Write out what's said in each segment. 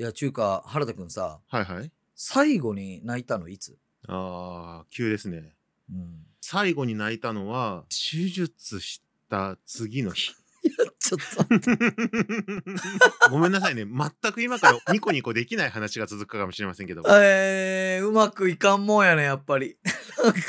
いや中華原田くんさはいはい。最後に泣いたのいつ、ああ、急ですね。うん、最後に泣いたのは、手術した次の日。ちょっと ごめんなさいね。全く今からニコニコできない話が続くかもしれませんけど。えー、うまくいかんもんやねやっぱりなんか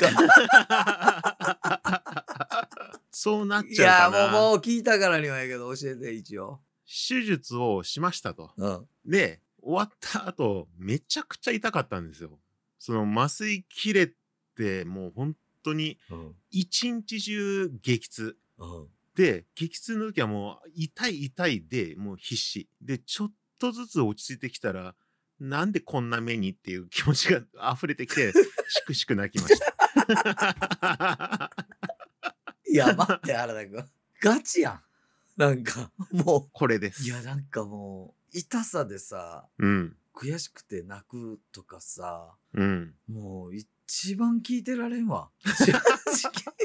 そうなっいちゃやうかな。もうもう聞いたからにはやけど教えて一応手術をしましたと。うんで、終わった後、めちゃくちゃ痛かったんですよ。その麻酔切れて、もう本当にうん一日中激痛。うんで、激痛の時はもう痛い痛いでもう必死。で、ちょっとずつ落ち着いてきたら、なんでこんな目にっていう気持ちが 溢れてきて、しくしく泣きました。いや待って原田くんガチやんなんかもこれです。ういやなんかもう痛さでさうん。悔しくて泣くとかさうん。もう一番聞いてられんわ 正直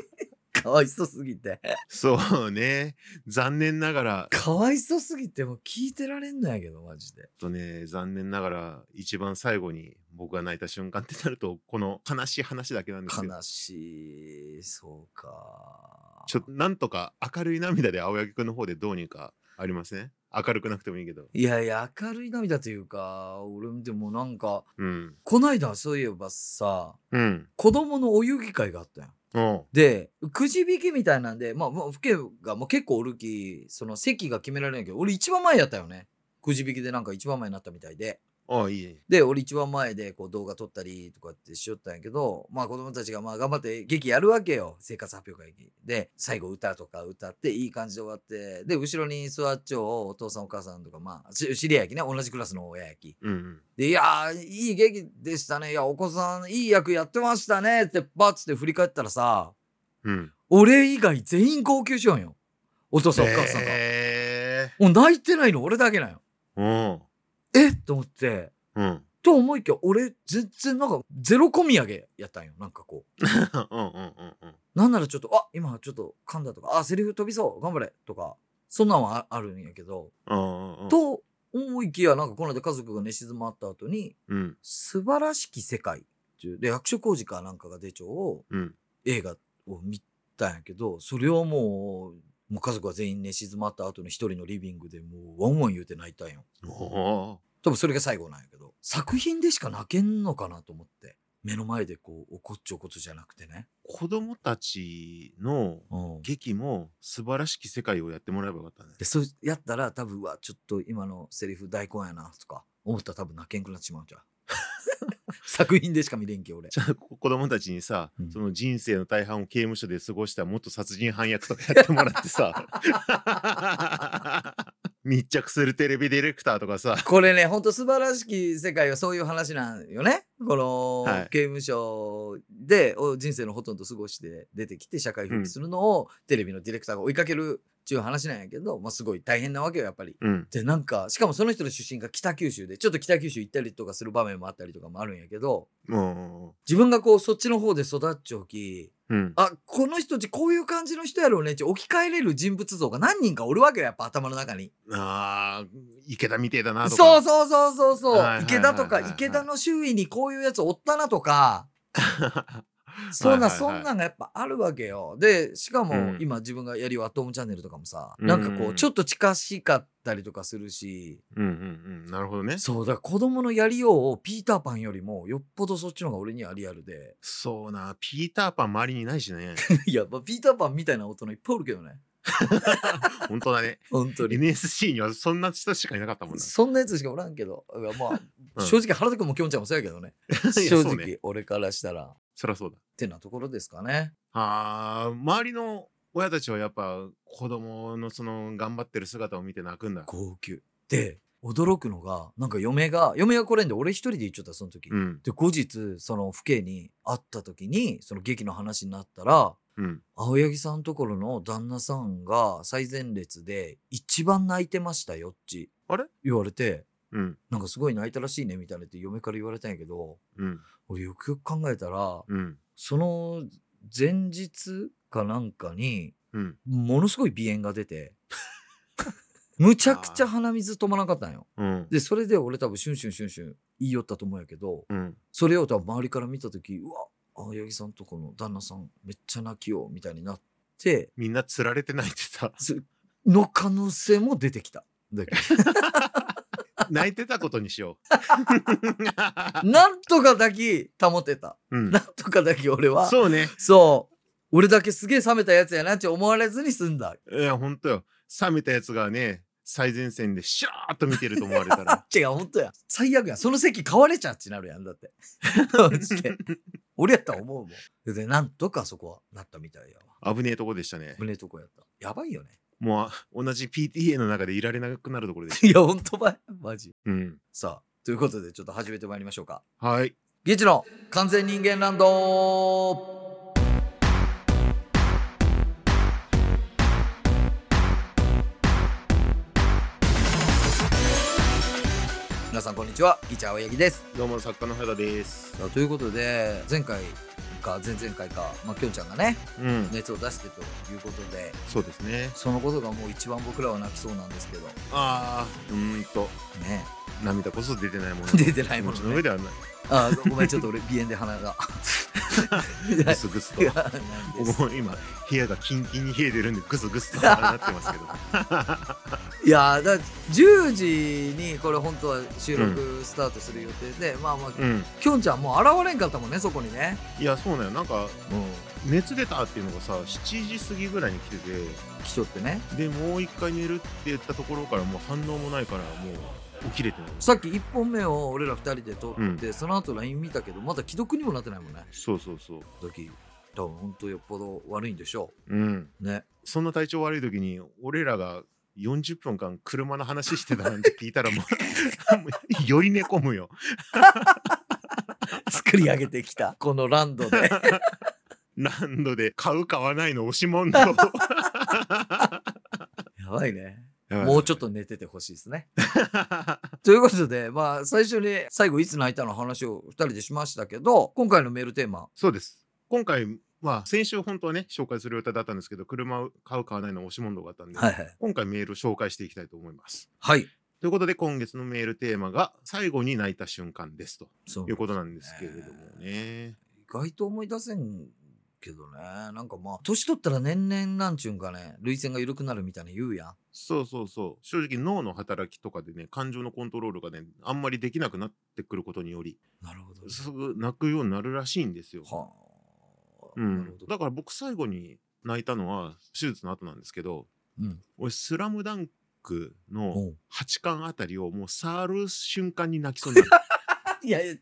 かわいそすぎてそうね。残念ながら、かわいそすぎてもう聞いてられんのやけどマジでとね、残念ながら、一番最後に僕が泣いた瞬間ってなると、この悲しい話だけなんですよ。悲しいそうかちょっと、なんとか明るい涙で青柳くんの方でどうにかありますね。明るくなくてもいいけど。いやいや明るい涙というか俺でもなんかうん。こないだそういえばさうん。子供のお遊戯会があったやんおうでくじ引きみたいなんでまあもう父兄がもう結構おるきその席が決められないけど俺一番前やったよねくじ引きでなんか一番前になったみたいでああ、いいね。で俺一番前でこう動画撮ったりとかってしよったんやけどまあ子供たちがまあ頑張って劇やるわけよ。生活発表会劇で最後歌とか歌っていい感じで終わってで後ろに座っちゃうお父さんお母さんとかまあし知り合いやきね。同じクラスの親やき。うんうん。でいやーいい劇でしたね。いやお子さんいい役やってましたねってバッつって振り返ったらさうん。俺以外全員号泣しよんよ。お父さんお母さんが、えもう泣いてないの俺だけなんよ。ー。え？っと思ってうん。うん。と思いきや俺全然なんかゼロ込み上げやったんよなんかこう うんうんうんうん。なんならちょっとあ今ちょっと噛んだとかあセリフ飛びそう頑張れとかそんなんはああるんやけど、うんうんうん。と思いきやなんかこの間家族が寝静まった後にうん。「素晴らしき世界」っていうで役所広司かなんかが出ちゃううん。映画を見たんやけどそれをもうもう家族が全員寝静まった後の一人のリビングでもうワンワン言うて泣いたんよ。多分それが最後なんやけど作品でしか泣けんのかなと思って目の前でこうおこっちょこつじゃなくてね、子供たちのうん、劇も素晴らしき世界をやってもらえばよかったね。でそうやったら多分うわちょっと今のセリフ大根やなとか思ったら多分泣けんくなってしまうんじゃう？作品でしか見れんけ俺。じゃあ子供たちにさ、うん。その人生の大半を刑務所で過ごした元殺人犯役とかやってもらってさ。密着するテレビディレクターとかさ。これねほんと素晴らしき世界はそういう話なんよね。この、はい。刑務所でお人生のほとんど過ごして出てきて社会復帰するのを、テレビのディレクターが追いかけるっていう話なんやけど、まあ、すごい大変なわけよやっぱり。うん。でなんかしかもその人の出身が北九州でちょっと北九州行ったりとかする場面もあったりとかもあるんやけども自分がこうそっちの方で育っちゃうきう、うん、あこの人たちこういう感じの人やろうねって置き換えれる人物像が何人かおるわけよやっぱ頭の中に。あー池田みてえだなとか。そうそうそうそうそう、池田とか池田の周囲にこういうやつおったなとか そんな、そんなんがやっぱあるわけよ。でしかも、うん。今自分がやりはトームチャンネルとかもさ、うんなんかこうちょっと近しかったりとかするし。うんうんうん。なるほどね。そうだから子供のやりようをピーターパンよりもよっぽどそっちの方が俺にはリアルで。そうなピーターパン周りにないしね。いや、まあ、ピーターパンみたいな大人いっぱいおるけどね。本当だね。本当に。NSC にはそんな人しかいなかったもんな。そんなやつしかおらんけど、まあ、うん。正直原田君もきょんちゃんもそうやけどね。正直、俺からしたら。っそりゃそうだてなところですかね。あー周りの親たちはやっぱ子供のその頑張ってる姿を見て泣くんだ号泣。で、驚くのが、なんか嫁が、嫁が来れんで俺一人で言っちゃった、その時。うんで、後日、その父兄に会った時に、その劇の話になったら、うん青柳さんところの旦那さんが最前列で一番泣いてましたよっち。あれ言われて、うんなんかすごい泣いたらしいねみたいなって嫁から言われたんやけど、うん俺よくよく考えたら、うんその前日かなんかに、うんものすごい鼻炎が出て、むちゃくちゃ鼻水止まらなかったんよ。うん。で、それで俺多分シュンシュンシュンシュン言いよったと思うんやけど、うん。そそれを多分周りから見た時うわ青柳さんとこの旦那さんめっちゃ泣きようみたいになってみんな釣られてないってさ、その可能性も出てきた。だけ 泣いてたことにしよど なんとかだけ保てた。う。うんな。んとかだけ俺はそうね。そう俺だけすげえ冷めたやつやなって思われずに済んだ。いや、ほんとよ。冷めたやつがね、最前線でシャーっと見てると思われたら。違う、本当や。最悪や。その席買われちゃうってなるやん、だって。俺やったら思うもん。で、なんとかそこはなったみたいやわ。危ねえとこでしたね。胸とこやった。やばいよね。もう同じ PTA の中でいられなくなるところでし いや、ほんとばい。マジ。た。うん。さあ、ということで、ちょっと始めてまいりましょうか。はい。ゲイチの完全人間ランド皆さんこんにちはギチャ青柳ですどうも作家の原田です。さあということで前回か前々回か、まあ、きょんちゃんがねうん。熱を出してということでそうですね。そのことがもう一番僕らは泣きそうなんですけどああ、うーんと、ね涙こそ出てないもの。出てないものねの上ではない。あごめんちょっと俺鼻炎で鼻がぐすぐすと今、部屋がキンキンに冷えてるんで、ぐすぐすとなってますけど。いやーだ10時にこれ本当は収録スタートする予定で、まあまあうん。きょんちゃんもう現れんかったもんねそこにねいや、そうなんよ。なんか、う熱出たっていうのがさ、7時過ぎぐらいに来てて、ん来とってねで、もう一回寝るって言ったところからもう反応もないから、もう起きれてない。さっき1本目を俺ら2人で撮って、うんその後 LINE 見たけどまだ既読にもなってないもんねそうそうそう。時多分本当よっぽど悪いんでしょうん。うねそんな体調悪い時に俺らが40分間車の話してたなんて聞いたらもう もうより寝込むよ。作り上げてきたこのランドで ランドで買う買わないの押し問答。やばいねもうちょっと寝ててほしいですね ということでまあ最初に最後いつ泣いたの話を2人でしましたけど今回のメールテーマそうです。今回は先週本当はね紹介する予定だったんですけど車を買う買わないの押し問答があったんで、はいはい今回メール紹介していきたいと思います。はいということで今月のメールテーマが最後に泣いた瞬間ですということなんですけれどもね。意外と思い出せんけどね。なんかまあ年取ったら年々なんちゅうんかね涙腺が緩くなるみたいな言うやん。そうそうそう。正直脳の働きとかでね感情のコントロールがねあんまりできなくなってくることにより。なるほどすぐ泣くようになるらしいんですよ。はあ、うん。だから僕最後に泣いたのは手術の後なんですけどうん。俺「スラムダンクのおう。8巻あたりをもう触る瞬間に泣きそうになる いやいやちょっ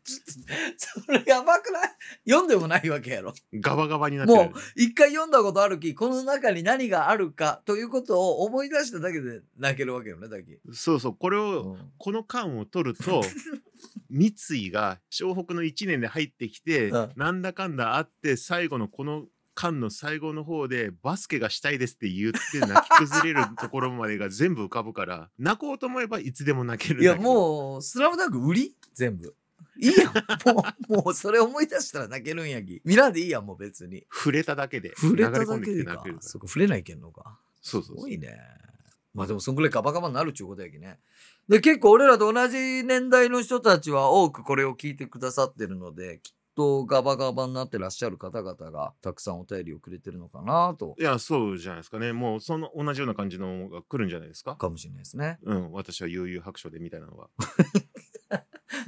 とそれやばくない？読んでもないわけやろ。ガバガバになってる。もう一回読んだことあるきこの中に何があるかということを思い出しただけで泣けるわけよねだけ、そうそう。これをうん。この巻を取ると 三井が湘北の1年で入ってきて、うん。なんだかんだあって最後のこの巻の最後の方でバスケがしたいですって言って泣き崩れるところまでが全部浮かぶから泣こうと思えばいつでも泣けるんいやもう「スラムダンク売り？全部いいやん。もうもうそれ思い出したら泣けるんやき。見らんでいいやんもう別に。触れただけで触れただけでか。そこ触れないけんのか。そうそうそう。すごいね。まあでもそんぐらいガバガバになるっちゅうことやきね。で結構俺らと同じ年代の人たちは多くこれを聞いてくださってるのできっとガバガバになってらっしゃる方々がたくさんお便りをくれてるのかなと。いやそうじゃないですかね。もうその同じような感じのが来るんじゃないですか。かもしれないですね。うん私は悠々白書でみたいなのが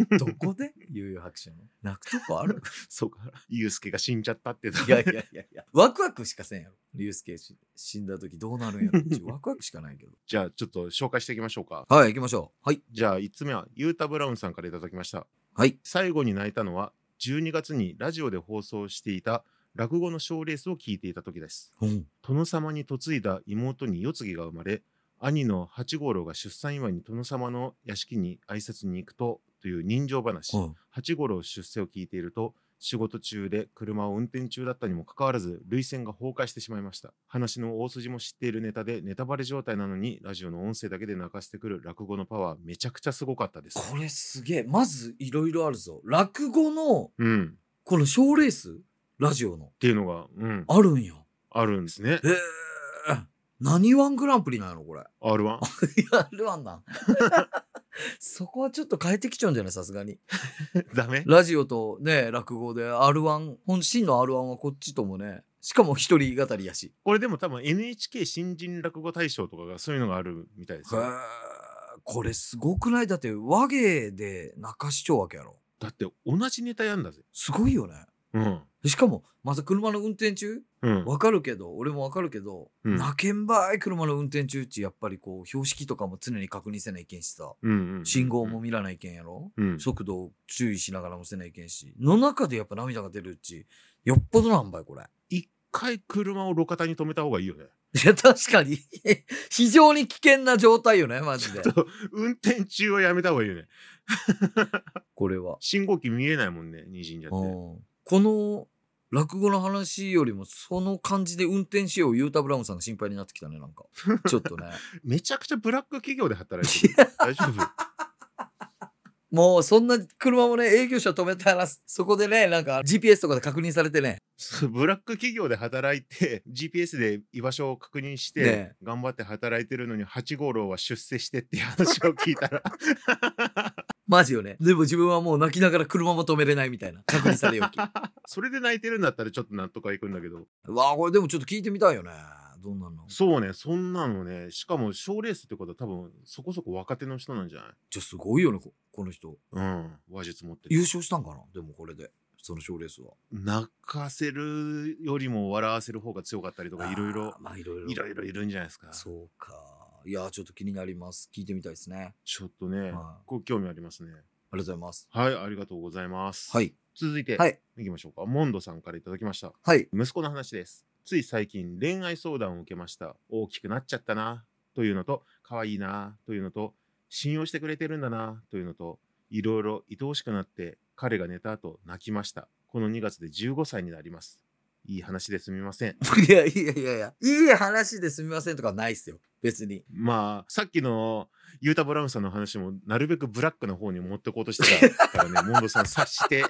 どこで悠々白書の？泣くとこある？そうかユうスケが死んじゃったっていやいやいやいやワクワクしかせんやろ。竜介し死んだ時どうなるんやろワクワクしかないけど。じゃあちょっと紹介していきましょうかはい行きましょう。はい。じゃあ5つ目はユータ・ブラウンさんからいただきましたはい。最後に泣いたのは12月にラジオで放送していた落語の賞レースを聞いていた時ですうん。殿様に嫁いだ妹に世継ぎが生まれ兄の八五郎が出産祝いに殿様の屋敷に挨拶に行くとという人情話、うん八五郎出世を聞いていると仕事中で車を運転中だったにもかかわらず涙腺が崩壊してしまいました話の大筋も知っているネタでネタバレ状態なのにラジオの音声だけで泣かせてくる落語のパワーめちゃくちゃすごかったですこれすげえ。まずいろいろあるぞ。落語のうんこの賞ーレース？ラジオのっていうのが、うん、あるんや。あるんですねへえ。何ワングランプリなのこれ。R1? いや、ルワンなん。そこはちょっと変えてきちゃうんじゃない？さすがに。ダメ？ラジオとね、落語で R1、本真の R1 はこっちともね、しかも一人語りやし。これでも多分 NHK 新人落語大賞とかがそういうのがあるみたいですよ。へーこれすごくない？だって和芸で中市長わけやろ。だって同じネタやんだぜ。すごいよね。うん。しかも、また車の運転中？うん。わかるけど、俺もわかるけど、うんなけんばい車の運転中っち、やっぱりこう、標識とかも常に確認せないけんしさ、うんうん。信号も見らないけんやろ、うん。速度を注意しながらもせないけんし、の中でやっぱ涙が出るうち、よっぽどなんばい、これ。一回車を路肩に止めた方がいいよね。いや、確かに、非常に危険な状態よね、マジで。運転中はやめた方がいいよね。これは。信号機見えないもんね、にじんじゃって。うんこの落語の話よりもその感じで運転しようユータ・ブラウンさんが心配になってきたねなんか。ちょっとね。めちゃくちゃブラック企業で働いてる。大丈夫？もうそんな車もね営業車止めたらそこでねなんか GPS とかで確認されてね。ブラック企業で働いて GPS で居場所を確認して、ね頑張って働いてるのに8号楼は出世してっていう話を聞いたらマジよね。でも自分はもう泣きながら車も止めれないみたいな。確認されよき。それで泣いてるんだったらちょっと納得はいくんだけど。うわあこれでもちょっと聞いてみたいよね。どんなんの？そうねそんなのねしかも賞レースってことは多分そこそこ若手の人なんじゃない？じゃあすごいよねここの人。うん話術持ってる優勝したんかな？でもこれで。その賞レースは。泣かせるよりも笑わせる方が強かったりとかいろいろ。まあいろいろ。いろいろいるんじゃないですか。そうかいやーちょっと気になります。聞いてみたいですね。ちょっとね、はい。こう興味ありますね。ありがとうございます。はいありがとうございます。はい。続いて、はい。いきましょうか。モンドさんからいただきました。はい。息子の話です。つい最近恋愛相談を受けました。大きくなっちゃったな。というのと可愛いな。というのと信用してくれてるんだな。というのといろいろ愛おしくなって彼が寝た後泣きました。この2月で15歳になりますいい話ですみません いやいやいやいや、いい話ですみませんとかないっすよ。別に。まあさっきのユータ・ブラウンさんの話もなるべくブラックな方に持ってこうとしてたからね モンドさん察して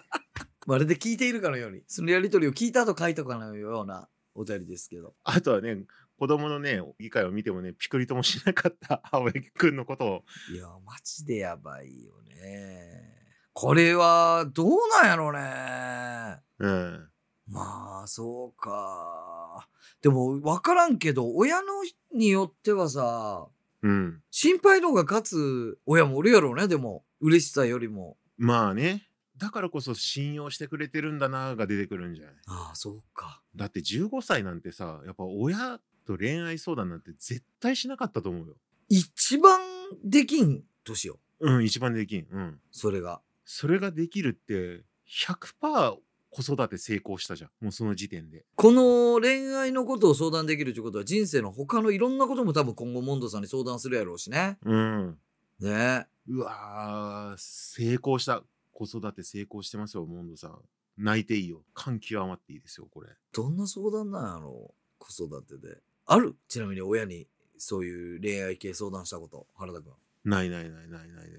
まるで聞いているかのように、そのやりとりを聞いた後書いたかのようなお便りですけど。あとはね子供のね議会を見てもねピクリともしなかった 青柳くんのことをいや、マジでやばいよね。これは、どうなんやろうね。うんまあ、そうか。でも、わからんけど、親のによってはさ、うん心配の方が勝つ親もおるやろうね、でも。嬉しさよりも。まあねだからこそ信用してくれてるんだなが出てくるんじゃない？ああ、そうか。だって15歳なんてさやっぱ親と恋愛相談なんて絶対しなかったと思うよ一番できん年よ。うん一番できんうんそれが。それができるって100%子育て成功したじゃん。もうその時点で。この恋愛のことを相談できるということは人生の他のいろんなことも多分今後モンドさんに相談するやろうしね。うん。ね。うわー成功した子育て成功してますよモンドさん。泣いていいよ。感極まっていいですよこれ。どんな相談なんやろう子育てで。ある？ちなみに親にそういう恋愛系相談したこと原田君。ないないないないないない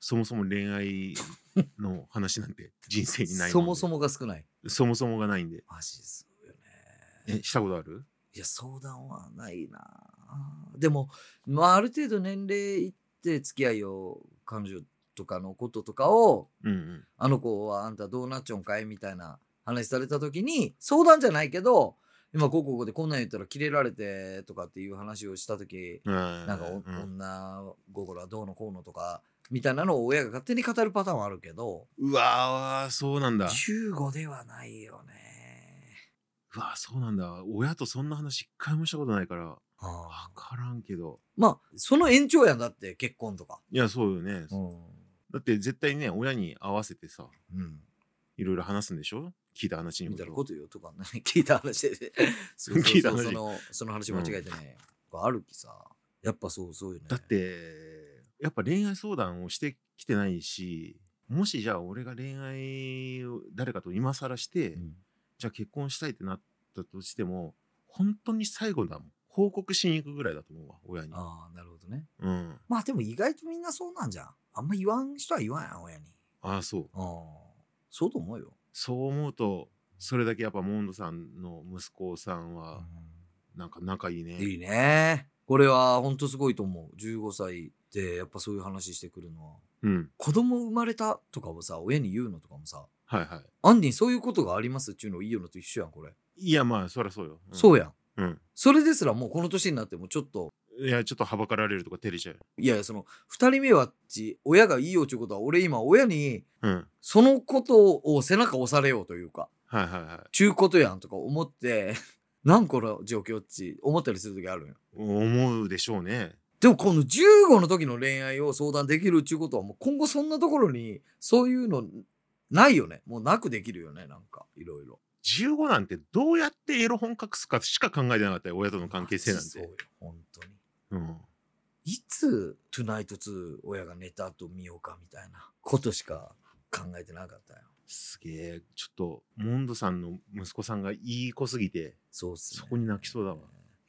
そもそも恋愛の話なんて 人生にないもそもそもが少ない。そもそもがないんでマジそうよね。えしたことある？いや相談はないな。でも、まあ、ある程度年齢いって付き合いを彼女とかのこととかをうんうんあの子はあんたどうなっちゃうんかいみたいな話された時に相談じゃないけど今こうこうこうでこんなん言ったらキレられてとかっていう話をした時ななんかお、うん、女心はどうのこうのとかみたいなのを親が勝手に語るパターンはあるけどうわーそうなんだ。15ではないよね。うわーそうなんだ。親とそんな話一回もしたことないからあ分からんけど。まあその延長やんだって結婚とか。いやそうよね、うん。だって絶対ね親に合わせてさうん。いろいろ話すんでしょ？聞いた話にみもたいなこと言うとかね。聞いた話で。聞いた話。そのその話間違えてね、あるきさ。やっぱそうそうよね。だってやっぱ恋愛相談をしてきてないしもしじゃあ俺が恋愛を誰かと今更して、うん。じゃあ結婚したいってなったとしても本当に最後だもん。報告しに行くぐらいだと思うわ親に。ああなるほどね。うん。まあでも意外とみんなそうなんじゃん。あんま言わん人は言わんやん親に。ああそう。ああそうと思うよ、そう思うとそれだけやっぱモンドさんの息子さんはなんか仲いいね。いいね。これは本当すごいと思う。15歳でやっぱそういう話してくるのは。うん。子供生まれたとかをさ、親に言うのとかもさ、はいはアンディそういうことがありますっていうのを言うのと一緒やん、これ。い。いや、まあ、そりゃそうよ。そうやん。うん。それですらもうこの年になってもちょっと、いや、ちょっとはばかられるとか照れちゃう。いやいや、その、二人目はっち、親がいいよっていうことは、俺今親に、うん。そのことを背中押されようというか、はいはいはちゅうことやんとか思って、なんこの状況っち、思ったりする時あるんよ。い。思うでしょうね。でもこの15の時の恋愛を相談できるっていうことはもう今後そんなところにそういうのないよね。もうなくできるよね。なんかいろいろ。15なんてどうやってエロ本隠すかしか考えてなかったよ。親との関係性なんそうよて。。本当に。うん。いつ、トゥナイト2親が寝た後見ようかみたいなことしか考えてなかったよ。すげえ。ちょっと、モンドさんの息子さんがいい子すぎて、そうっすね。そこに泣きそうだわ。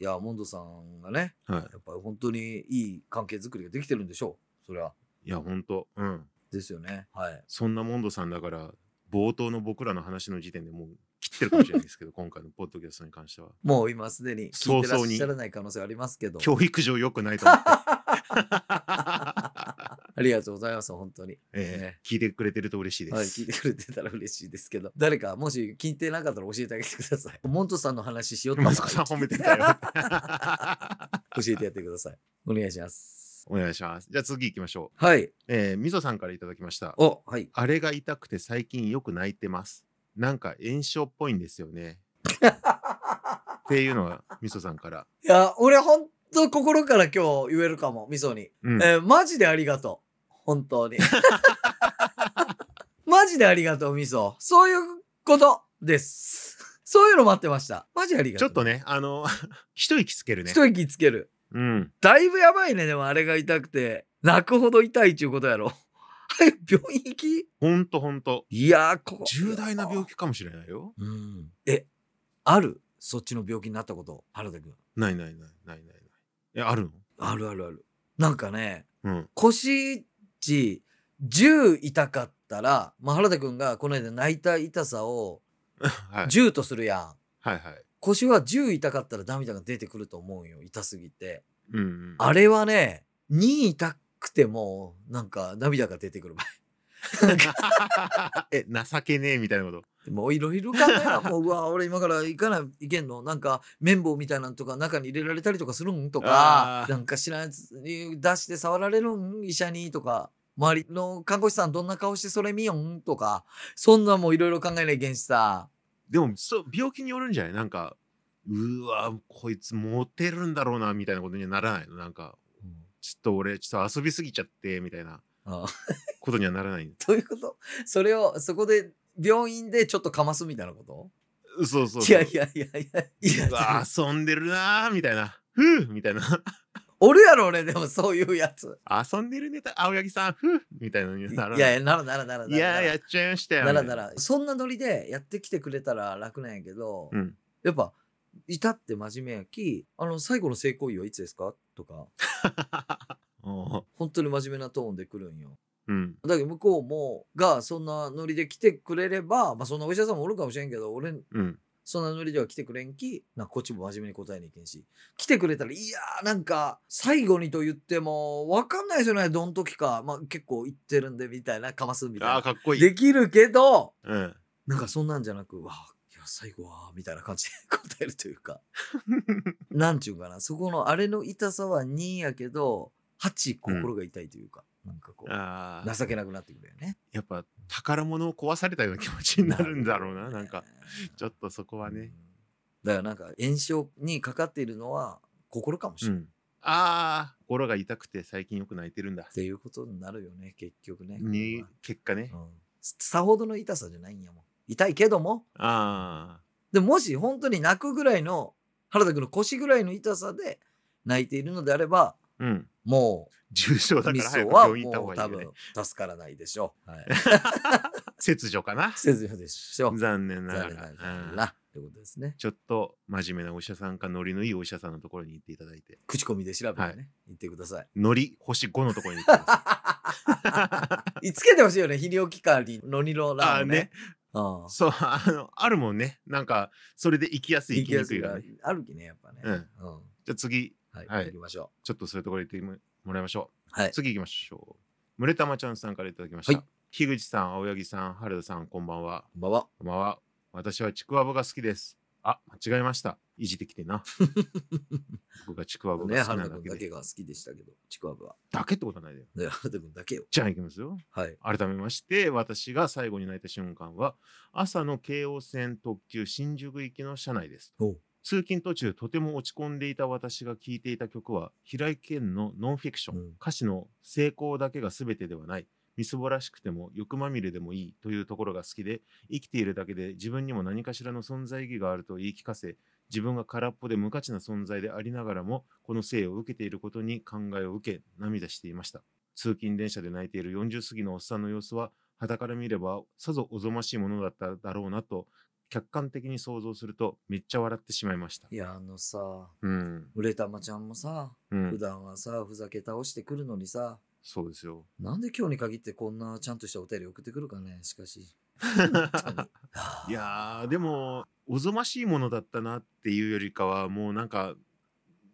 いや、モンドさんがね、はやっぱり本当にいい関係づくりができてるんでしょう。それは。い。いや、ほんと。うん。ですよね。はい。そんなモンドさんだから、冒頭の僕らの話の時点でもう切ってるかもしれないですけど、今回のポッドキャストに関しては。もう今すでに聞いてらっしゃらない可能性ありますけど。教育上良くないと思って。ありがとうございます、本当に。ええね聞いてくれてると嬉しいです。はい、聞いてくれてたら嬉しいですけど、誰かもし聞いてなかったら教えてあげてください。モントさんの話しようと思息子さん褒めてたよ。教えてやってください。お願いします。お願いします。じゃあ次行きましょう。はい。えー、みぞさんからいただきました。お、はい。あれが痛くて最近よく泣いてます。なんか炎症っぽいんですよね。っていうのはみそさんから。いや、俺ほんと心から今日言えるかも、みそに。うん。えーマジでありがとう。本当に。マジでありがとう、みそ。そういうことです。そういうの待ってました。マジありがとう。ちょっとね、あの、一息つけるね。一息つける。うん。だいぶやばいね、でもあれが痛くて。泣くほど痛いっちゅうことやろ。はい、病院行き？ほんとほんと。いやー、こ重大な病気かもしれないよ。うん。え、ある？そっちの病気になったこと、原田くん。ないないないないないない。え、あるの？あるあるある。なんかね、うん。腰地10痛かったら、まあ、原田くんがこの間泣いた痛さをはい。10とするやん。はいはい。腰は10痛かったら涙が出てくると思うよ。痛すぎて。うんうん。あれはね、2痛くても、なんか涙が出てくる場合。え、情けねえみたいなこと？もういろいろ考えな。もう、うわ、俺今から行かない、行けんの？なんか、綿棒みたいなのとか中に入れられたりとかするん？とかあ、ー。なんか知らんやつに出して触られるん？医者に？とか、周りの看護師さんどんな顔してそれ見よん？とか、そんなもういろいろ考えないけんしさ。でも、そう、病気によるんじゃない？なんか、うわ、こいつモテるんだろうな、みたいなことにはならないの？なんか、ちょっと俺、ちょっと遊びすぎちゃって、みたいな。あことにはならない。どういうこと？それを、そこで病院でちょっとかますみたいなこと？そうそう。いやいやいやいや、いやうわ遊んでるなーみたいな。ふうみたいな。おるやろ俺でもそういうやつ。遊んでるね、青柳さん。ふうみたいなのにいならない。やいや、ならならならなら。いや、やっちゃいましたよ。ならなら、そんなノリでやってきてくれたら楽なんやけど、うんやっぱ、いたって真面目やき、あの、最後の性行為はいつですか？とか、本当に真面目なトーンで来るんよ。うん。だけど向こうも、が、そんなノリで来てくれれば、まあそんなお医者さんもおるかもしれんけど、俺、うん。そんなノリでは来てくれんき、なこっちも真面目に答えにいけんし、来てくれたら、いやーなんか、最後にと言っても、わかんないですよね、どん時か。まあ結構言ってるんで、みたいな、かますみたいああ、な。かっこいい。できるけど、うん。なんかそんなんじゃなく、わあ、いや、最後は、みたいな感じで答えるというか、なんちゅうかな、そこのあれの痛さは2やけど、8心が痛いというか、なんかこう、情けなくなってくるよね。やっぱ宝物を壊されたような気持ちになるんだろうな。なんか、ちょっとそこはね。うんだからなんか炎症にかかっているのは心かもしれない。うん。ああ、心が痛くて最近よく泣いてるんだっ。ていうことになるよね、結局ね。に、結果ねう。んさほどの痛さじゃないんやもん。痛いけども、ああ、でももし本当に泣くぐらいの、原田君の腰ぐらいの痛さで泣いているのであれば、うん。も重症だから早く病院行った方もう多がいいよね分。助からないでしょう。はい。切除かな？切除でしょう。残念なが残念なら。うんがら。ってことですね。ちょっと真面目なお医者さんかノリのいいお医者さんのところに行っていただいて。口コミで調べてね、はい言ってください。ノリ星5のところに行ってください。いつけてほしいよね、泌尿器科にノニロラーをねあーね。ああ。そう、あの、あるもんね。なんか、それで行きやすい、行きにくいがね。あるきね、やっぱね。うんうん。じゃあ次、はい。はい行きましょちょっとそういうところに行ってもらいましょう。う。はい。次行きましょう。むれたまちゃんさんからいただきました。はい樋口さん、青柳さん、原田さん、こんばんは。こんばんは。こんばんは。私はちくわぶが好きです。あ、間違えました。いじってきてな。僕がちくわぶね、が好きなだけで。君だけが好きでしたけど、ちくわぶは。だけってことはないで。ね、原田君だけよ。じゃあ行きますよ。はい。改めまして、私が最後に泣いた瞬間は、朝の京王線特急新宿行きの車内です。おう通勤途中、とても落ち込んでいた私が聴いていた曲は、平井堅のノンフィクション。うん歌詞の成功だけが全てではない。みすぼらしくても欲まみれでもいいというところが好きで、生きているだけで自分にも何かしらの存在意義があると言い聞かせ、自分が空っぽで無価値な存在でありながらも、この生を受けていることに考えを受け、涙していました。通勤電車で泣いている40過ぎのおっさんの様子は、傍から見ればさぞおぞましいものだっただろうなと、客観的に想像するとめっちゃ笑ってしまいましたい。や、あのさ、うん。うれたまちゃんもさ、うん普。段はさ、ふざけ倒してくるのにさ、そうですよ。なんで今日に限ってこんなちゃんとしたお便り送ってくるかね、しかし。いやーでもおぞましいものだったなっていうよりかはもうなんか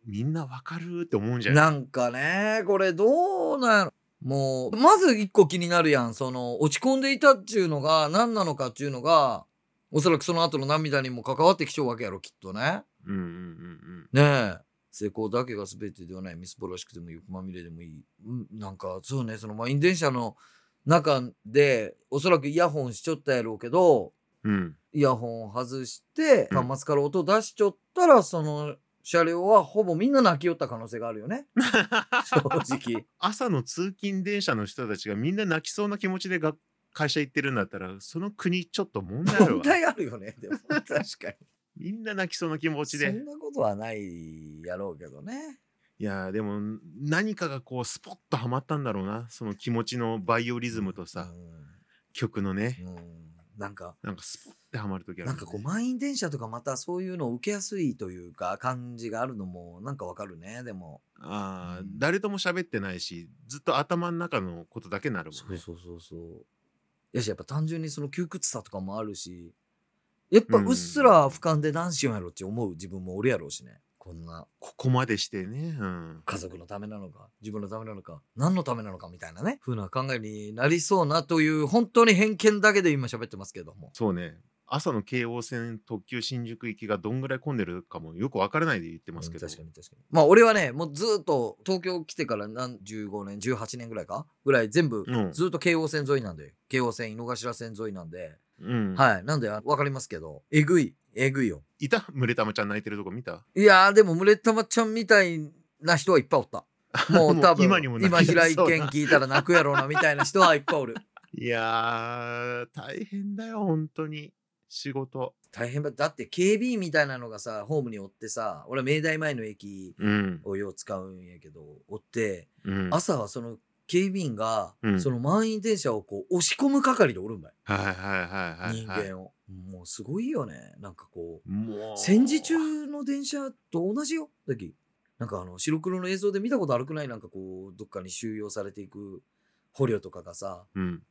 みんなわかるって思うんじゃない？なんかね、これどうなんやろ。もう、まず一個気になるやん。その、落ち込んでいたっちゅうのが何なのかっちゅうのが、おそらくその後の涙にも関わってきちゃうわけやろ、きっとね。うんうんうんねえ。成功だけが全てではない。みすぼらしくても欲まみれでもいい。うん、なんか、そうね、その満員電車の中で、おそらくイヤホンしちょったやろうけど、うんうんイヤホン外して、うん端末から音出しちょったら、その車両はほぼみんな泣きよった可能性があるよね。正直。朝の通勤電車の人たちがみんな泣きそうな気持ちでが会社行ってるんだったらその国ちょっと問題ある問わ題あるよね。でも、確かに。みんな泣きそうな気持ちでそんなことはないやろうけどね。いやーでも何かがこうスポッとはまったんだろうなその気持ちのバイオリズムとさ、曲のねうん。うん。なんか、なんかスポッてはまる時ある、ね、なんかこう満員電車とかまたそういうのを受けやすいというか感じがあるのもなんかわかるねでもあー、うん誰とも喋ってないしずっと頭の中のことだけになるもんねそうそうそうそうやしやっぱ単純にその窮屈さとかもあるしやっぱうっすら俯瞰で何しようやろって思う自分もおるやろうしね。こんなここまでしてね、うん、家族のためなのか自分のためなのか何のためなのかみたいなねふうな考えになりそうなという本当に偏見だけで今喋ってますけども。そうね朝の京王線特急新宿行きがどんぐらい混んでるかもよくわからないで言ってますけど、うん確かに確かに。まあ俺はねもうずっと東京来てから何15年18年ぐらいかぐらい全部うん。ずっと京王線沿いなんで京王線井の頭線沿いなんで、うん。はい。なんで分かりますけどえぐいえぐいよ。いた？むれたまちゃん泣いてるとこ見た？いやーでもむれたまちゃんみたいな人はいっぱいおった。もう多分今今平井堅聞いたら泣くやろうなみたいな人はいっぱいおるいやー大変だよ本当に仕事。大変だ。だって警備員みたいなのがさホームにおってさ俺は明大前の駅うん。をよう使うんやけどおってうん。はい朝はその警備員が、うん。その満員電車をこう押し込む係でおるんばいはいはいはいはい人間を、もうすごいよね。なんかこうもう。戦時中の電車と同じよ。だきなんかあの白黒の映像で見たことあるくない？なんかこうどっかに収容されていく捕虜とかがさうん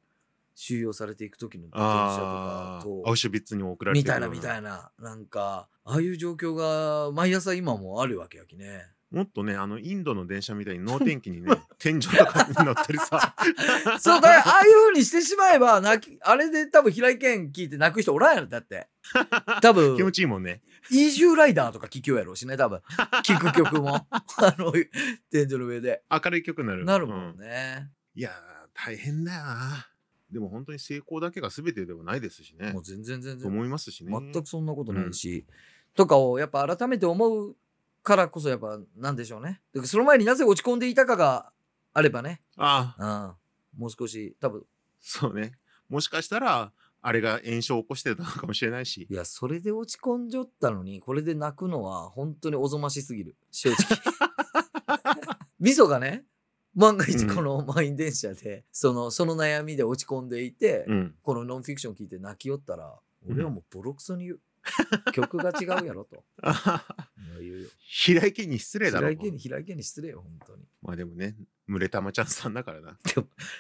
収容されていく時の電車とあかとあアウシュビッツに送られてみたいなみたいいななんかああいう状況が毎朝今もあるわけやきね。もっとねあのインドの電車みたいに能天気にね天井とかに乗ってるさ。そうだああいう風にしてしまえば泣きあれで多分平井堅聞いて泣く人おらんやろだって。多分。気持ちいいもんね。イージューライダーとか聴きようやろうしね多分。聴く曲も。あの天井の上で。明るい曲になる。なるもうん。んね、いやー大変だよなでも本当に成功だけが全てではないですしね。もう全然全と然思いますしね。全くそんなことないし、とかをやっぱ改めて思うからこそやっぱなんでしょうね。その前になぜ落ち込んでいたかがあればね、ああ。うん、もう少し多分。そうね。もしかしたらあれが炎症を起こしてたのかもしれないし。いやそれで落ち込んじゃったのにこれで泣くのは本当におぞましすぎる。正直。味噌がね万が一うんこの満員電車で、そのその悩みで落ち込んでいて、うんこのノンフィクション聞いて泣きよったらうん俺はもうボロクソに言う曲が違うやろと平井堅に失礼だろ平井堅に平井堅に失礼よ本当にまあでもね群れたまちゃんさんだからな。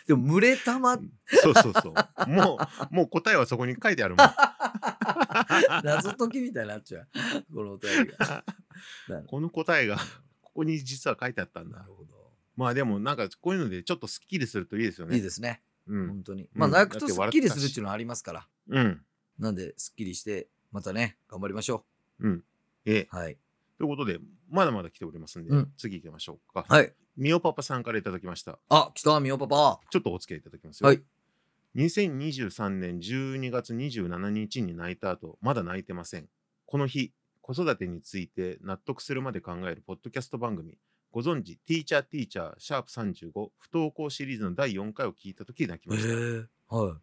でも、群れたま、そうそうそう。もう、もう答えはそこに書いてあるもん。謎解きみたいになっちゃう。このお便りが。この答えが、ここに実は書いてあったんだ。なるほど。まあでも、なんかこういうのでちょっとスッキリするといいですよね。いいですね。うん。本当に。うんまあ、泣くとすっきりするっていうのはありますから。うん。なんで、すっきりして、またね、頑張りましょうん。ええ。う。はい。ということで、まだまだ来ておりますんで、うん次行きましょうか。はい。みおパパさんからいただきました。あ、北みおパパ。ちょっとお付き合いいただきますよ。はい。2023年12月27日に泣いた後、まだ泣いてません。この日、子育てについて納得するまで考えるポッドキャスト番組、ご存知、ティーチャーティーチャー、シャープ35、不登校シリーズの第4回を聞いたとき泣きました。え。は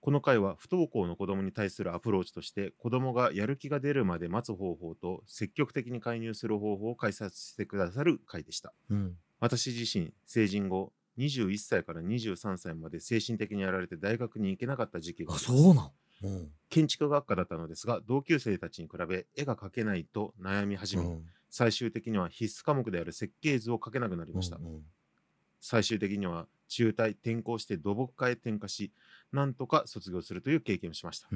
この回は不登校の子供に対するアプローチとして子供がやる気が出るまで待つ方法と積極的に介入する方法を解説してくださる回でした。い。うん。私自身、成人後、21歳から23歳まで精神的にやられて大学に行けなかった時期があそうなん。うん。建築学科だったのですが、同級生たちに比べ絵が描けないと悩み始め、うん最終的には必須科目である設計図を描けなくなりました。うんうん最終的には中退、転校して土木科へ転科し、なんとか卒業するという経験をしました。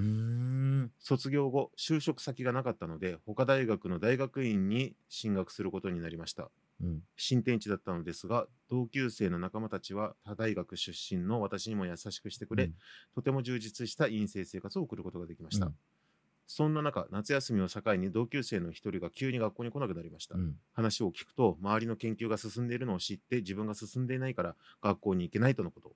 卒業後、就職先がなかったので、他大学の大学院に進学することになりました。うん。新天地だったのですが、同級生の仲間たちは他大学出身の私にも優しくしてくれ、うんとても充実した陰性生活を送ることができました。うんそんな中、夏休みを境に同級生の一人が急に学校に来なくなりました。うん。話を聞くと、周りの研究が進んでいるのを知って、自分が進んでいないから学校に行けないとのこと。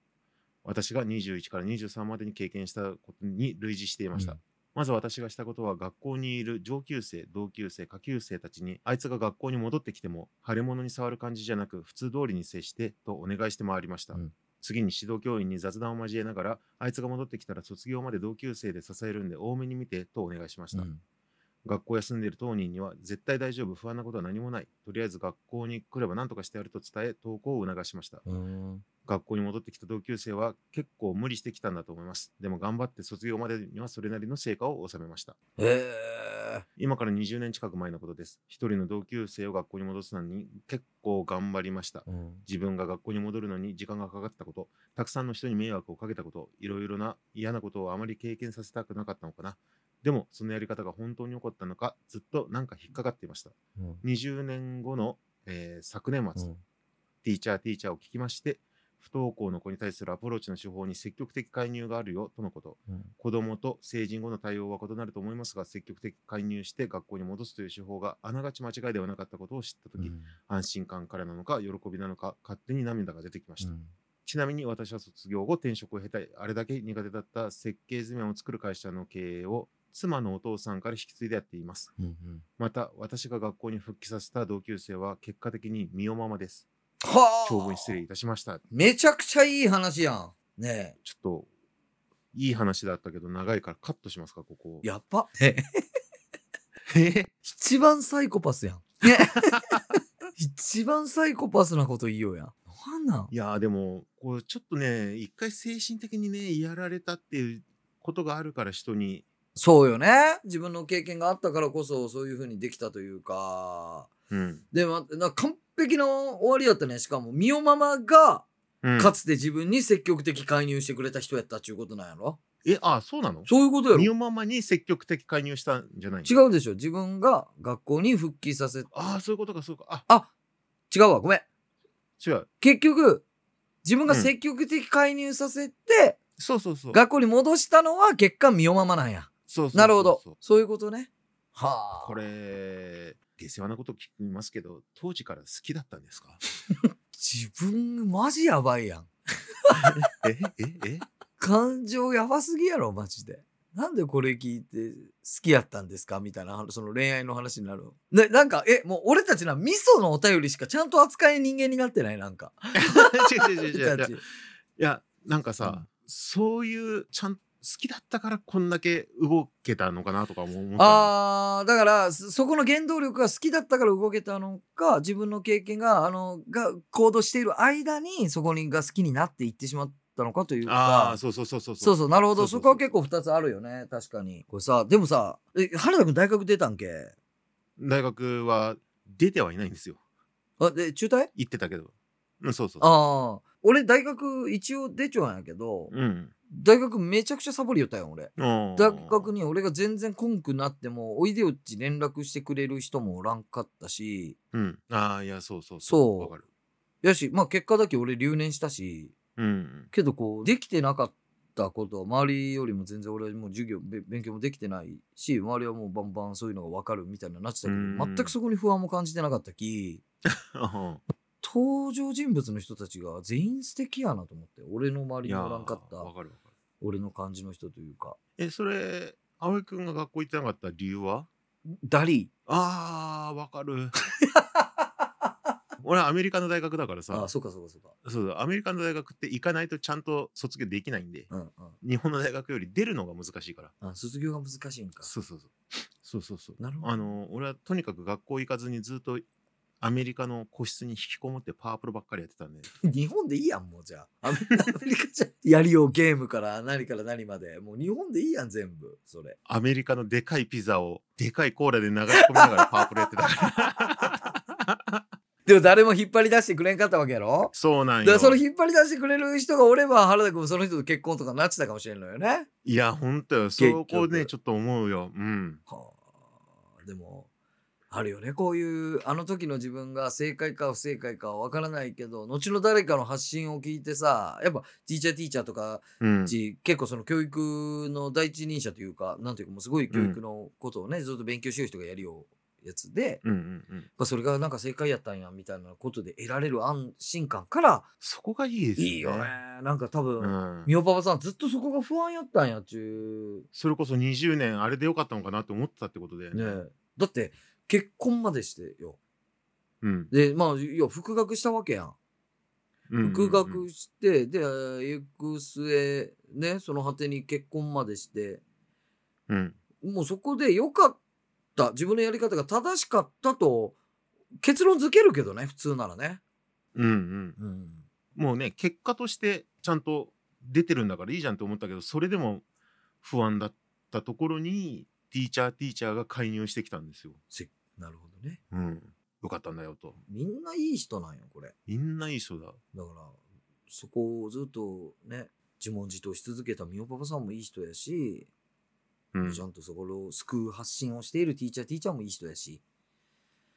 私が21から23までに経験したことに類似していました。うんまず私がしたことは学校にいる上級生、同級生、下級生たちにあいつが学校に戻ってきても腫れ物に触る感じじゃなく普通通りに接してとお願いして回りました。うん次に指導教員に雑談を交えながらあいつが戻ってきたら卒業まで同級生で支えるんで多めに見てとお願いしました。うん学校休んでいる当人には絶対大丈夫、不安なことは何もない。とりあえず学校に来れば何とかしてやると伝え、登校を促しました。学校に戻ってきた同級生は結構無理してきたんだと思います。でも頑張って卒業までにはそれなりの成果を収めました。ええ。今から20年近く前のことです。一人の同級生を学校に戻すのに結構頑張りました。うん。自分が学校に戻るのに時間がかかったこと、たくさんの人に迷惑をかけたこと、いろいろな嫌なことをあまり経験させたくなかったのかな。でも、そのやり方が本当に起こったのか、ずっとなんか引っかかっていました。うん。20年後の、えー昨年末、うんティーチャーティーチャーを聞きまして、不登校の子に対するアプローチの手法に積極的介入があるよとのこと。うん子供と成人後の対応は異なると思いますが、積極的介入して学校に戻すという手法があながち間違いではなかったことを知ったとき、安心感からなのか、喜びなのか、勝手に涙が出てきました。うんちなみに私は卒業後転職を経たあれだけ苦手だった設計図面を作る会社の経営を妻のお父さんから引き継いでやっています。うんうん。また私が学校に復帰させた同級生は結果的に身をままです。はあ。長文失礼いたしました。めちゃくちゃいい話やん。ねちょっといい話だったけど長いからカットしますか、ここえ。。やっば。一番サイコパスやん。ね 一番サイコパスなこと言いようやん。なんなん？いやーでも、こうちょっとね、一回精神的にね、やられたっていうことがあるから人に、そうよね。自分の経験があったからこそそういう風にできたというか。うん。でも、な完璧な終わりやったね。しかも、ミオママが、うんかつて自分に積極的介入してくれた人やったっていうことなんやろ？え、あ、そうなの？そういうことやろ身をままに積極的介入したんじゃない違うでしょ自分が学校に復帰させ、ああ、そういうことか、そうか。あ、あ、違うわ、ごめん。違う。結局、自分が積極的介入させて、そうそうそう。学校に戻したのは結果ミオママなんや。そうそうそうそうなるほど。そういうことね。はあ。これ、下世話なこと聞きますけど、当時から好きだったんですか？自分マジやばいやん。えええ？感情やばすぎやろ、マジで。なんでこれ聞いて好きやったんですか？みたいな、その恋愛の話になる。ね、なんか、え、もう俺たちな、味噌のお便りしかちゃんと扱え人間になってない？なんか。違う違う違う違ういや、なんかさ、うんそういう、ちゃん好きだったからこんだけ動けたのかなとかも思ったのあーだからそそこの原動力が好きだったから動けたのか自分の経験があのが行動している間にそこにが好きになっていってしまったのかというかああ、そうそうそうそう。そうそうなるほどそこは結構2つあるよね確かにこれさでもさえ原田君大学出たんけ？大学は出てはいないんですよ。あで中退？行ってたけど。うん、そうそう。ああ。俺大学一応出ちゃうんやけど、うん。大学めちゃくちゃサボりよったよ、俺。大大学に俺が全然来んくなっても、おいでよっち連絡してくれる人もおらんかったし、うん。ああ、いや、そうそうそうわかる。やし、まあ結果だけ俺留年したし、うん。けどこう、できてなかったことは周りよりも全然俺はもう授業、べ勉強もできてないし、周りはもうバンバンそういうのが分かるみたいななってたけど、うん全くそこに不安も感じてなかったき、登場人物の人たちが全員素敵やなと思って、俺の周りにおらんかった、わかるわかる。俺の感じの人というか、え、それ、葵くんが学校行ってなかった理由は？ダリああ、わかる。俺はアメリカの大学だからー。さああ、、そうかそうかそうか。そうだアメリカの大学って行かないとちゃんと卒業できないんで、うんうん。日本の大学より出るのが難しいから。あ卒業が難しいんか。そうそうそう。そうそうそう。なるほど。あの、俺はとにかく学校行かずにずっとアメリカの個室に引きこもってパワープロばっかりやってたんで。日本でいいやん、もうじゃあ。アメリカじゃやりようゲームから何から何まで。もう日本でいいやん、全部。それ。アメリカのでかいピザをでかいコーラで流し込みながらパワープロやってたから。でも誰も引っ張り出してくれんかったわけやろ？そうなんよ。だからその引っ張り出してくれる人がおれば原田君もその人と結婚とかなってたかもしれんのよね。いや、ほんとよ。結そ局こね、ちょっと思うよ。うん。はあ、でもあるよねこういうあの時の自分が正解か不正解かは分からないけど後の誰かの発信を聞いてさやっぱティーチャーティーチャーとかうん。ち結構その教育の第一人者というかなんていうかもうすごい教育のことをね、ずっと勉強してる人がやるようやつで、うんうんうん。まあ、それがなんか正解やったんやみたいなことで得られる安心感からそこがいいですよね。いいよねなんか多分、うん。みおパパさんずっとそこが不安やったんやっちゅそれこそ20年あれでよかったのかなって思ってたってことで。うねだって結婚までしてようん。でまあいや復学したわけやんうん復学して、で行く末ねその果てに結婚までしてうん。もうそこで良かった自分のやり方が正しかったと結論付けるけどね普通ならね、うんうん。うん、もうね、結果としてちゃんと出てるんだからいいじゃんって思ったけど、それでも不安だったところに、ティーチャーティーチャーが介入してきたんですよ。せなるほどねうん。よかったんだよと。みんないい人なんよこれみんないい人だ。だからそこをずっとね自問自答し続けたみおパパさんもいい人やし、うんちゃんとそこを救う発信をしているティーチャーティーチャーもいい人やし、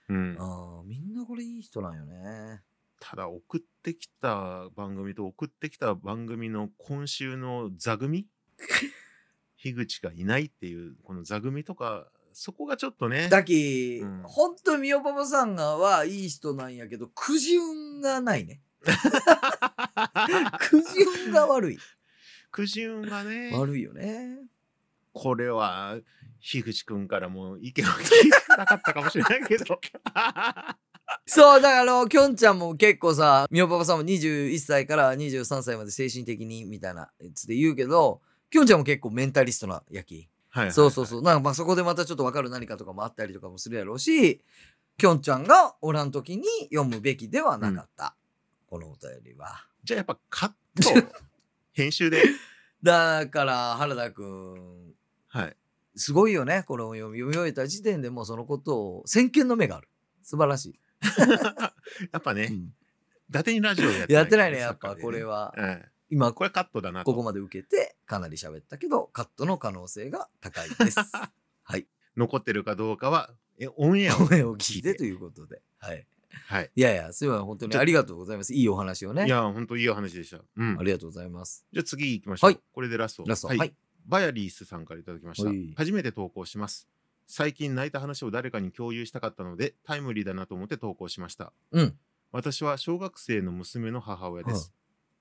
うん。ああみんなこれいい人なんよねただ送ってきた番組と送ってきた番組の今週の座組？樋口がいないっていうこの座組とかそこがちょっとね。だき、うん。本当にみおパパさんがはいい人なんやけどくじ運がないね。くじ運が悪い。苦渋がね悪いよね。これは樋口くんからも意見を聞いてなかったかもしれないけど。そうだからきょんちゃんも結構さみおパパさんも21歳から23歳まで精神的にみたいなやつで言うけどきょんちゃんも結構メンタリストなやきそうそうそう。なんかまあそこでまたちょっと分かる何かとかもあったりとかもするやろうしきょんちゃんがおらん時に読むべきではなかった、このお便りは。じゃあやっぱカット。編集で。だから原田くんはい。すごいよね。これを読み終えた時点でもうそのことを先見の目がある。素晴らしい、やっぱね、うん。伊達にラジオやってやってないねやっぱこれは。うん今これカットだなと。ここまで受けてかなり喋ったけどカットの可能性が高いです。はい。残ってるかどうかはえオンエアを 声を聞いて。ということで。はい。はい。いやいやすいません。本当にありがとうございます。いいお話をね。いや本当いいお話でした、うん。あ、りがとうございます。じゃあ次行きましょう、はい。これでラスト。ラスト。はい、はい。バヤリースさんからいただきました。はい。初めて投稿します。最近泣いた話を誰かに共有したかったのでタイムリーだなと思って投稿しました。うん。私は小学生の娘の母親です、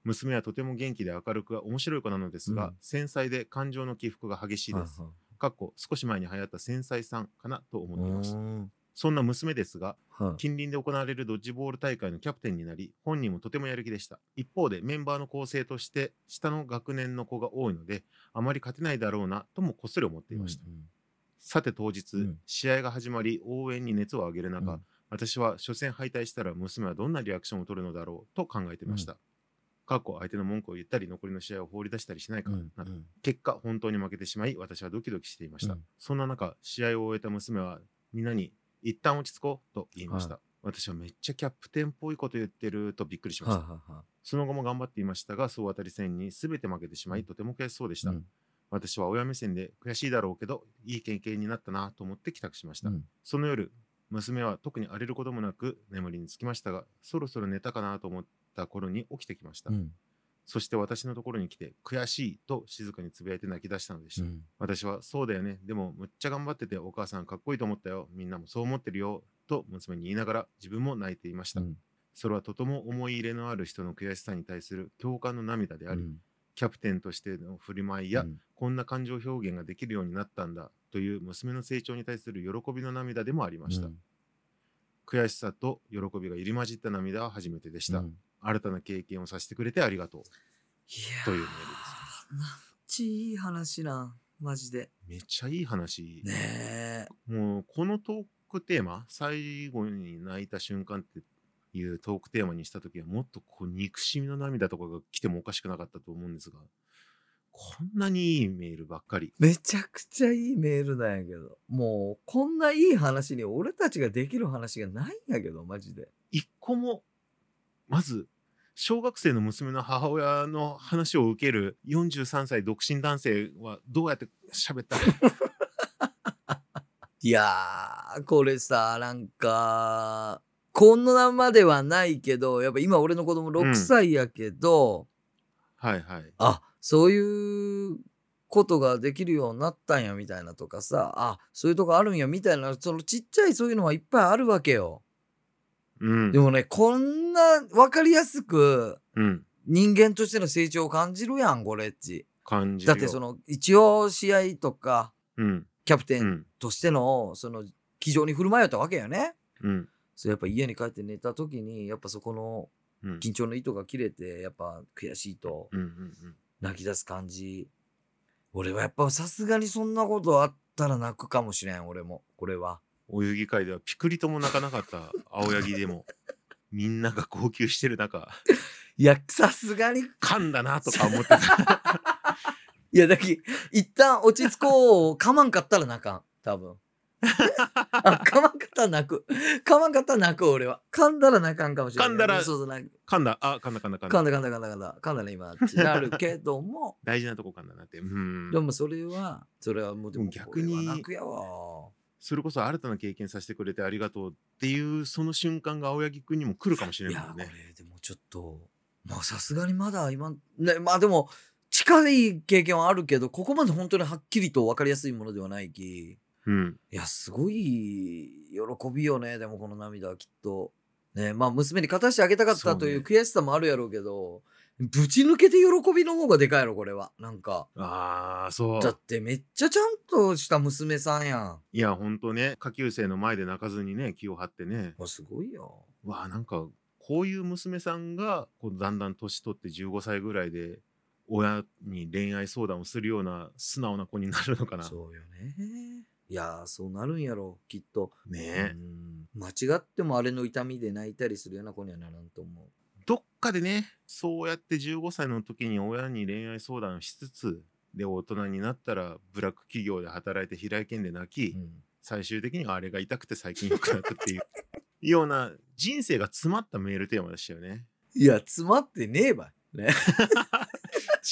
娘はとても元気で明るく面白い子なのですが、うん繊細で感情の起伏が激しいです。かっこ少し前に流行った繊細さんかなと思っていました。うんそんな娘ですが、はい近隣で行われるドッジボール大会のキャプテンになり、本人もとてもやる気でした。一方でメンバーの構成として下の学年の子が多いので、あまり勝てないだろうなともこっそり思っていました。さて当日、うん試合が始まり応援に熱を上げる中、うん私は初戦敗退したら娘はどんなリアクションを取るのだろうと考えていました。過去相手の文句を言ったり残りの試合を放り出したりしないか、うんなど結果本当に負けてしまい私はドキドキしていました、うん。そんな中試合を終えた娘はみんなに一旦落ち着こうと言いました、私はめっちゃキャプテンっぽいこと言ってるとびっくりしました。はいはいはその後も頑張っていましたが、総当たり戦に全て負けてしまい、とても悔しそうでした。うん。私は親目線で悔しいだろうけど、いい経験になったなと思って帰宅しました。うん。その夜、娘は特に荒れることもなく眠りにつきましたが、そろそろ寝たかなと思った頃に起きてきました。うんそして私のところに来て、悔しいと静かにつぶやいて泣き出したのでした。うん私は、そうだよね。でも、むっちゃ頑張ってて、お母さんかっこいいと思ったよ。みんなもそう思ってるよ。と娘に言いながら、自分も泣いていました。うんそれはとても思い入れのある人の悔しさに対する共感の涙であり、うんキャプテンとしての振る舞いや、うんこんな感情表現ができるようになったんだという娘の成長に対する喜びの涙でもありました。うん悔しさと喜びが入り混じった涙は初めてでした。うん新たな経験をさせてくれてありがとう。というメールですなんちいい話なマジでめっちゃいい話。ねえもうこのトークテーマ、最後に泣いた瞬間っていうトークテーマにしたときは、もっとこう憎しみの涙とかが来てもおかしくなかったと思うんですが、こんなにいいメールばっかり。めちゃくちゃいいメールなんやけどもうこんないい話に俺たちができる話がないんやけどマジで一個も、まず、小学生の娘の母親の話を受ける43歳独身男性はどうやって喋った？ら いやーこれさなんかこんなまではないけどやっぱ今俺の子供6歳やけど、はいはい。あそういうことができるようになったんやみたいなとかさあそういうとこあるんやみたいなそのちっちゃいそういうのはいっぱいあるわけよ。うんで。もねこんな分かりやすくうん。人間としての成長を感じるやんこれっち。感じ。だってその一応試合とかうん。キャプテンうん。としてのその気丈に振る舞いよったわけよね。うん。それやっぱ家に帰って寝た時にやっぱそこのうん。緊張の糸が切れてやっぱ悔しいと。泣き出す感じ俺はやっぱさすがにそんなことあったら泣くかもしれん俺もこれはお遊戯会ではピクリとも泣かなかった青柳でもみんなが号泣してる中 いやさすがに。噛んだなとか思ってた。いやだけ一旦落ち着こう。かまんかったら泣かん多分。あかまんかったら泣く。かまんかったら泣く俺は。噛んだら泣かんかもしれない。噛んだらそうそう泣く噛んだ。あ噛んだ噛んだ噛んだ。噛んだ噛んだ噛んだ噛んだ。噛んだね今ってなるけども。大事なとこ噛んだなって。うん。でもそれはそれはもうでも逆に泣くやわそれこそ新たな経験させてくれてありがとうっていうその瞬間が青柳君にも来るかもしれいやこないもんねれでもちょっとまあさすがにまだ今ねまあでも近い経験はあるけどここまで本当にはっきりと分かりやすいものではないきうん。いやすごい喜びよねでもこの涙はきっと。ねまあ娘に勝たしてあげたかったという悔しさもあるやろうけどぶち抜けて喜びの方がでかいやろこれは。なんか。ああそう。だってめっちゃちゃんとした娘さんやん。いやほんとね。下級生の前で泣かずにね気を張ってね。もうすごいよ。わあなんかこういう娘さんがこうだんだん年取って15歳ぐらいで親に恋愛相談をするような素直な子になるのかな。そうよね。いやーそうなるんやろきっと。ね。えうん。間違ってもあれの痛みで泣いたりするような子にはならんと思どっかでねそうやって15歳の時に親に恋愛相談しつつで大人になったらブラック企業で働いて平井堅で泣き、う、うん最終的にはあれが痛くて最近良くなったっていう ような人生が詰まったメールテーマでしたよね。いや詰まってねえばね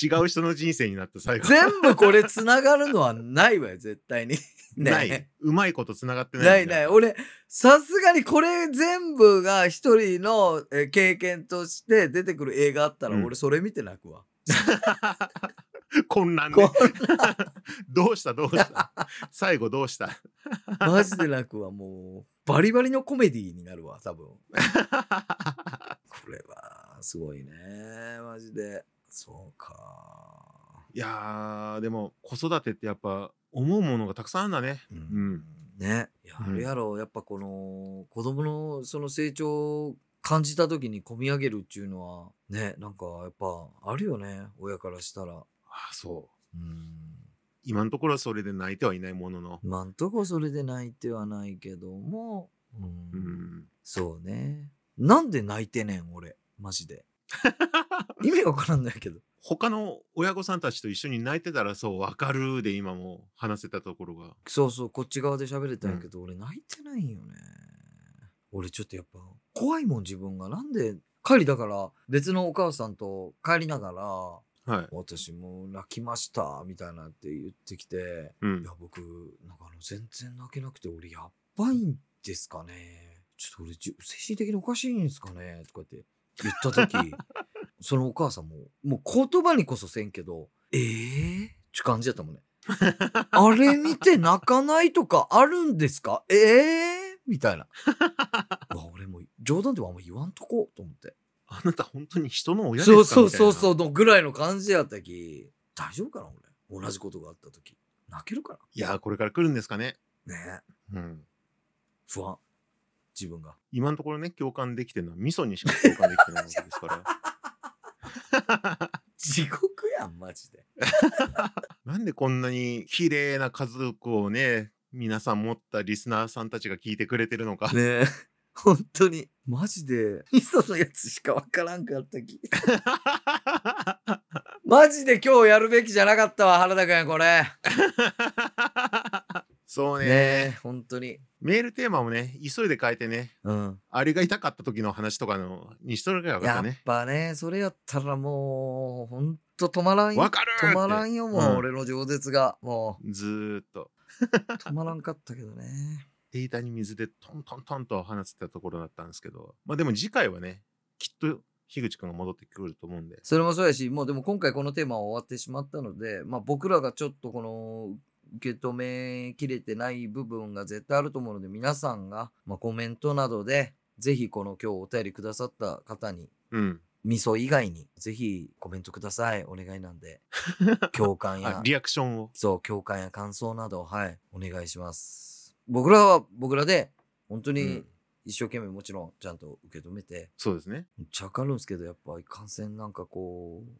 違う人の人生になった最後。全部これつながるのはないわよ絶対に。ね。ない。うまいことつながってない。ないない。俺さすがにこれ全部が一人のえー経験として出てくる映画あったらうん。俺それ見て泣くわ、混乱こで。どうした？どうした？最後どうした？マジで泣くわもう。バリバリのコメディになるわ多分。これはすごいねマジでそうか。いやーでも子育てってやっぱ思うものがたくさんあるんだね。ううん。ん。ね。いやあるやろ、やっぱこの子供のその成長を感じた時に込み上げるっていうのはねなんかやっぱあるよね。親からしたら。ああそう。うん。今のところはそれで泣いてはいないものの。今んとこそれで泣いてはないけども、うん。うん。そうね。なんで泣いてねん俺。マジで 意味わからんないけど他の親御さんたちと一緒に泣いてたらそう分かるで今も話せたところが。そうそうこっち側で喋れたんやけど、俺泣いてないよね俺ちょっとやっぱ怖いもん自分が。なんで、帰りだから別のお母さんと帰りながら、はい。私もう泣きましたみたいなって言ってきて、うんいや、僕、なんかあの、全然泣けなくて、俺やばいんですかね。ちょっと俺じ、精神的におかしいんですかねとかって言った時そのお母さんも、もう言葉にこそせんけど、ええ？ー、ちゅ感じやったもんね。あれ見て泣かないとかあるんですか？ええ？ー、みたいな。俺もう冗談ではあんま言わんとこうと思って。あなた本当に人の親ですか？そうそうそうそうう。のぐらいの感じやったき、大丈夫かな俺。同じことがあった時。泣けるかいやー、これから来るんですかね。なねえうん。不安。自分が。今のところね、共感できてるのは味噌にしか共感できてないわけですから。地獄やん、マジで。なんでこんなに綺麗な家族をね、皆さん持ったリスナーさんたちが聞いてくれてるのか。ねえ。本当に。マジで、味噌のやつしかわからんかったき。マジで今日やるべきじゃなかったわ、原田くん、これ。そうねねえ、本当に。メールテーマもね、急いで変えてね、うん。あれが痛かった時の話とかのにしとるからよかっやったね。ぱね、それやったらもう、ほんと止まらんよ。止まらんよ、もう、うん俺の饒舌が。もずーっと。う、止まらんかったけどね。データに水でトントントンと放つってたところだったんですけど、まあでも次回はね、きっと樋口くんが戻ってくると思うんで。それもそうやし、もうでも今回このテーマは終わってしまったので、まあ僕らがちょっとこの受け止めきれてない部分が絶対あると思うので、皆さんが、まあ、コメントなどで、ぜひこの今日お便りくださった方に、うん。味噌以外に、ぜひコメントください。お願いなんで。共感やあ、リアクションを。そう、共感や感想など、はい、お願いします。僕らは僕らで、本当にうん一生懸命もちろんちゃんと受け止めて、そうですね。めっちゃわかるんですけど、やっぱいかんせんなんかこう、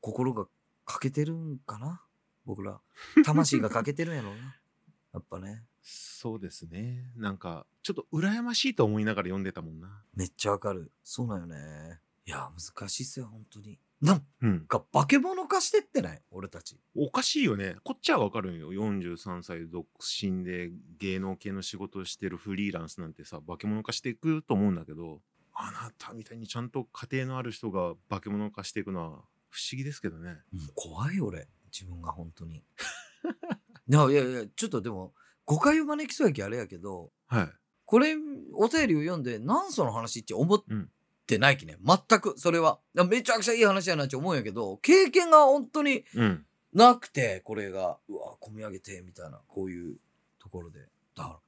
心が欠けてるんかな？僕ら。魂が欠けてるんやろうな。やっぱね。そうですね。なんか、ちょっと羨ましいと思いながら読んでたもんな。めっちゃわかる。そうなんよね。いや、難しいっすよ、本当に。なんうん。か化け物化してってない？俺たち。おかしいよね。こっちはわかるんよ。43歳独身で芸能系の仕事をしてるフリーランスなんてさ、化け物化していくと思うんだけど、あなたみたいにちゃんと家庭のある人が化け物化していくのは不思議ですけどね。もう怖い俺。自分が本当に。いやいやいや、ちょっとでも、誤解を招きそうやきあれやけど、はい。これ、お便りを読んで、何その話って思っうんてないきね。全く、それは。めちゃくちゃいい話やなって思うんやけど、経験が本当にうん。なくて、これが、うわ、込み上げて、みたいな、こういうところで。だから、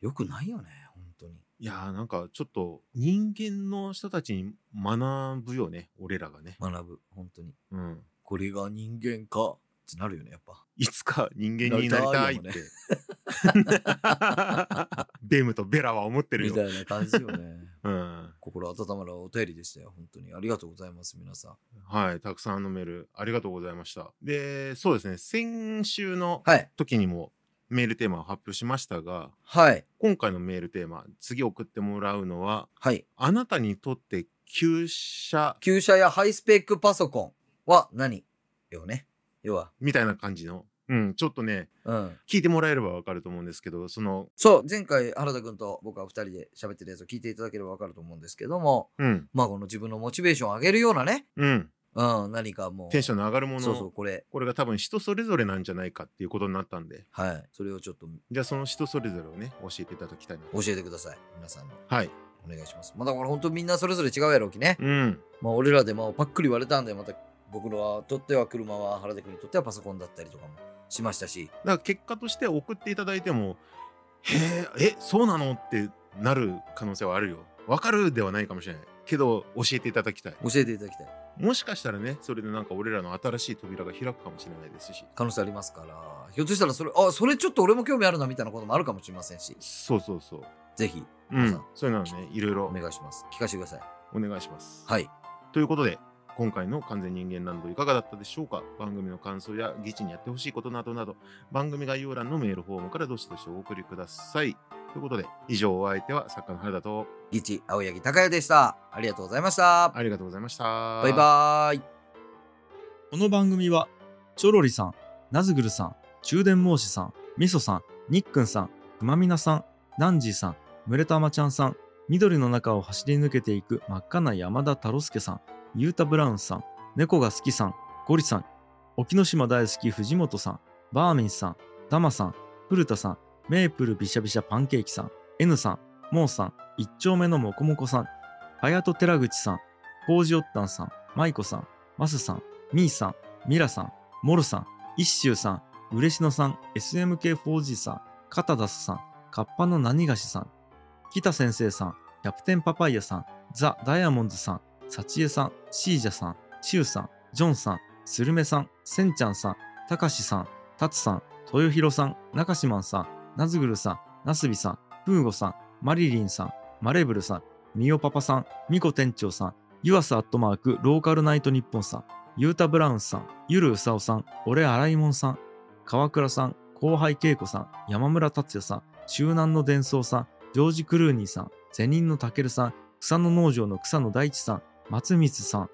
よくないよね、本当に。いやーなんかちょっと人間の人たちに学ぶよね、俺らがね。学ぶ、本当に。うん。これが人間か、ってなるよね、やっぱ。いつか人間になりたいって。ベ ムとベラは思ってるよ。みたいな感じよね。うん。心温まるお便りでしたよ、本当に。ありがとうございます、皆さん。はい。たくさんのメールありがとうございました。で、そうですね。先週のはい。時にもメールテーマを発表しましたが、はい。今回のメールテーマ、次送ってもらうのは、はい。あなたにとって旧車旧車やハイスペックパソコンは何よね。要は。みたいな感じの、うん、ちょっとね、うん。聞いてもらえればわかると思うんですけど、その、そう、前回原田君と僕は二人で喋ってるやつを聞いていただければわかると思うんですけども、うん、まあこの自分のモチベーションを上げるようなね、うん、うん、何かもう。テンションの上がるものそうそう、これ。これが多分人それぞれなんじゃないかっていうことになったんで、はい。それをちょっとじゃあその人それぞれをね、教えていただきたいな。教えてください。皆さんに。はい。お願いします。まあだから本当みんなそれぞれ違うやろうきね。うん。まあ俺らでもパックリ言われたんで、また僕のはとっては車は原田君にとってはパソコンだったりとかもしましたし、だから結果として送っていただいても、へえ、え、そうなのってなる可能性はあるよ。わかるではないかもしれない。けど、教えていただきたい。教えていただきたい。もしかしたらね、それでなんか俺らの新しい扉が開くかもしれないですし。可能性ありますから、ひょっとしたらそれ、あ、それちょっと俺も興味あるなみたいなこともあるかもしれませんし、そうそうそう。ぜひ、うん。そういうのはね、いろいろお願いします。聞かせてください。お願いします。はい。ということで、今回の完全人間ランドいかがだったでしょうか？番組の感想や議地にやってほしいことなどなど、番組概要欄のメールフォームからどしどしお送りください。ということで、以上お相手は作家の原田と、ギチ、青柳高也でした。ありがとうございました。ありがとうございました。バイバーイ。この番組は、チョロリさん、ナズグルさん、中電申しさん、ミソさん、ニックンさん、くまみなさん、ナンジーさん、ムレタマちゃんさん、緑の中を走り抜けていく真っ赤な山田太郎介さん、ゆうたブラウンさん、猫が好きさん、ゴリさん、沖ノ島大好き藤本さん、バーミンさん、ダマさん、古田さん、メープルびしゃびしゃパンケーキさん、N さん、モーさん、一丁目のもこもこさん、はやと寺口さん、コージオッタンさん、マイコさん、マスさん、ミーさん、ミラさん、モルさん、一周さん、嬉野さん、SMK4G さん、カタダスさん、カッパの何がしさん、北先生さん、キャプテンパパイヤさん、ザ・ダイヤモンドさん、サチエさん、シージャさん、シュウさん、ジョンさん、スルメさん、センちゃんさん、たかしさん、タツさん、豊広さん、中島さん、ナズグルさん、ナスビさん、プーゴさん、マリリンさん、マレブルさん、ミオパパさん、ミコ店長さん、ユアスアットマーク、ローカルナイトニッポンさん、ユータブラウンさん、ゆるうさおさん、俺洗いもんさん、川倉さん、後輩恵子さん、山村達也さん、周南の伝送さん、ジョージ・クルーニーさん、ゼニンのたけるさん、草の農場の草野大地さん、松光さん、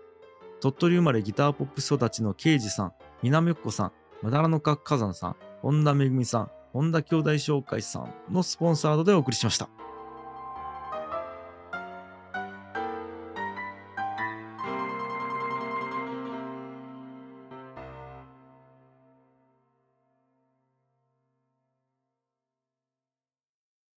鳥取生まれギターポップ育ちの刑事さん、南っこさん、まだらの角火山さん、本田めぐみさん、本田兄弟紹介さんのスポンサードでお送りしました。